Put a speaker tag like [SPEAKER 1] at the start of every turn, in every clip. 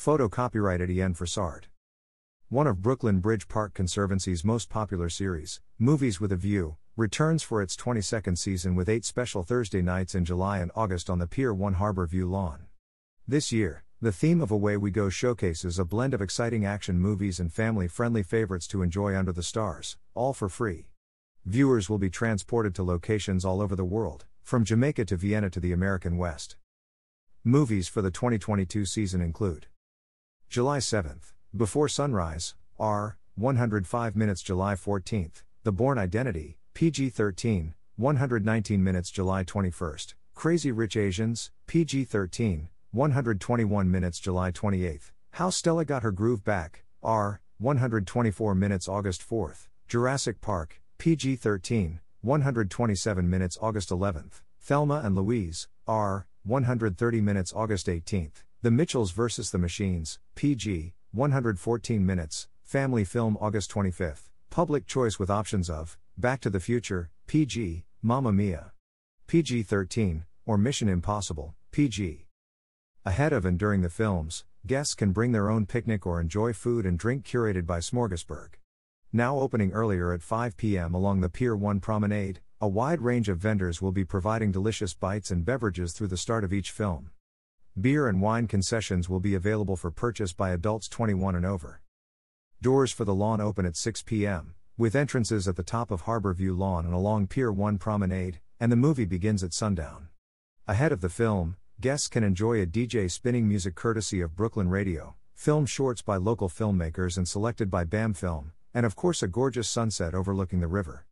[SPEAKER 1] Photo copyright Etienne Frossard. One of Brooklyn Bridge Park Conservancy's most popular series, Movies with a View, returns for its 22nd season with eight special Thursday nights in July and August on the Pier 1 Harbor View lawn. This year, the theme of Away We Go showcases a blend of exciting action movies and family friendly favorites to enjoy under the stars, all for free. Viewers will be transported to locations all over the world, from Jamaica to Vienna to the American West. Movies for the 2022 season include July 7th, Before Sunrise, R, 105 minutes July 14th, The Bourne Identity, PG 13, 119 minutes July 21st, Crazy Rich Asians, PG 13, 121 minutes July 28th, How Stella Got Her Groove Back, R, 124 minutes August 4th, Jurassic Park, PG 13, 127 minutes August 11th, Thelma and Louise, R, 130 minutes August 18th, The Mitchells vs. the Machines, PG, 114 minutes, Family Film August 25th, Public Choice with options of Back to the Future, PG, Mamma Mia. PG 13, or Mission Impossible, PG. Ahead of and during the films, guests can bring their own picnic or enjoy food and drink curated by Smorgasburg. Now opening earlier at 5 p.m. along the Pier 1 Promenade, a wide range of vendors will be providing delicious bites and beverages through the start of each film. Beer and wine concessions will be available for purchase by adults 21 and over. Doors for the lawn open at 6 p.m., with entrances at the top of Harborview Lawn and along Pier 1 Promenade, and the movie begins at sundown. Ahead of the film, guests can enjoy a DJ spinning music courtesy of Brooklyn Radio, film shorts by local filmmakers and selected by BAM Film, and of course a gorgeous sunset overlooking the river.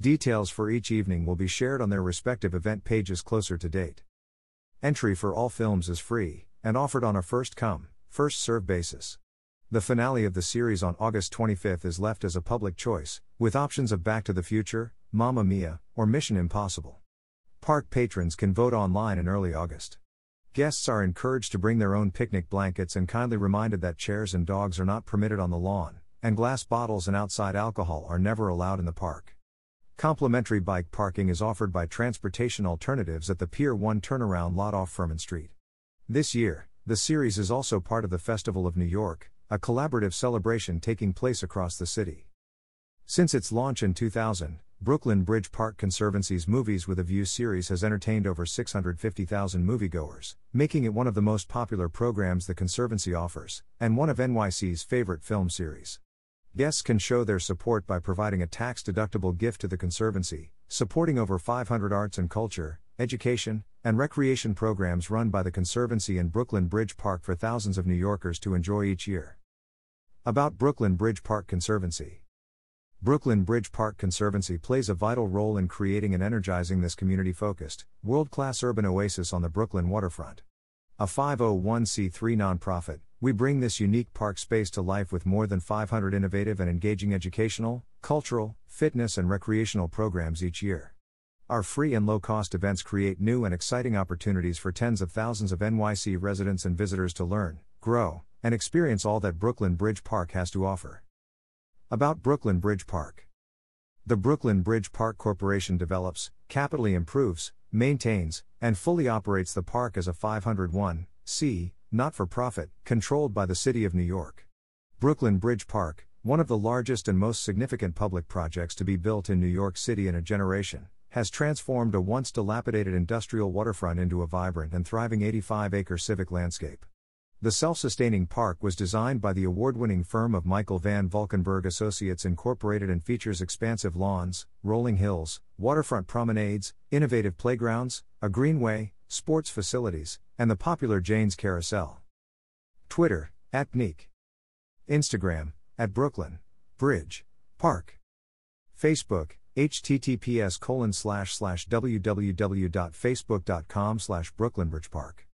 [SPEAKER 1] Details for each evening will be shared on their respective event pages closer to date. Entry for all films is free, and offered on a first come, first serve basis. The finale of the series on August 25th is left as a public choice, with options of Back to the Future, Mamma Mia, or Mission Impossible. Park patrons can vote online in early August. Guests are encouraged to bring their own picnic blankets and kindly reminded that chairs and dogs are not permitted on the lawn, and glass bottles and outside alcohol are never allowed in the park. Complimentary bike parking is offered by Transportation Alternatives at the Pier 1 turnaround lot off Furman Street. This year, the series is also part of the Festival of New York, a collaborative celebration taking place across the city. Since its launch in 2000, Brooklyn Bridge Park Conservancy's Movies with a View series has entertained over 650,000 moviegoers, making it one of the most popular programs the Conservancy offers, and one of NYC's favorite film series. Guests can show their support by providing a tax deductible gift to the Conservancy, supporting over 500 arts and culture, education, and recreation programs run by the Conservancy in Brooklyn Bridge Park for thousands of New Yorkers to enjoy each year. About Brooklyn Bridge Park Conservancy Brooklyn Bridge Park Conservancy plays a vital role in creating and energizing this community focused, world class urban oasis on the Brooklyn waterfront. A 501c3 nonprofit, we bring this unique park space to life with more than 500 innovative and engaging educational, cultural, fitness, and recreational programs each year. Our free and low cost events create new and exciting opportunities for tens of thousands of NYC residents and visitors to learn, grow, and experience all that Brooklyn Bridge Park has to offer. About Brooklyn Bridge Park The Brooklyn Bridge Park Corporation develops, capitally improves, maintains, and fully operates the park as a 501c not for profit, controlled by the City of New York. Brooklyn Bridge Park, one of the largest and most significant public projects to be built in New York City in a generation, has transformed a once dilapidated industrial waterfront into a vibrant and thriving 85 acre civic landscape. The self sustaining park was designed by the award winning firm of Michael Van Valkenburgh Associates Incorporated and features expansive lawns, rolling hills, waterfront promenades, innovative playgrounds, a greenway, sports facilities, and the popular Jane's Carousel. Twitter, at Bneek. Instagram, at Brooklyn, Bridge, Park. Facebook, https www.facebook.com slash brooklynbridgepark.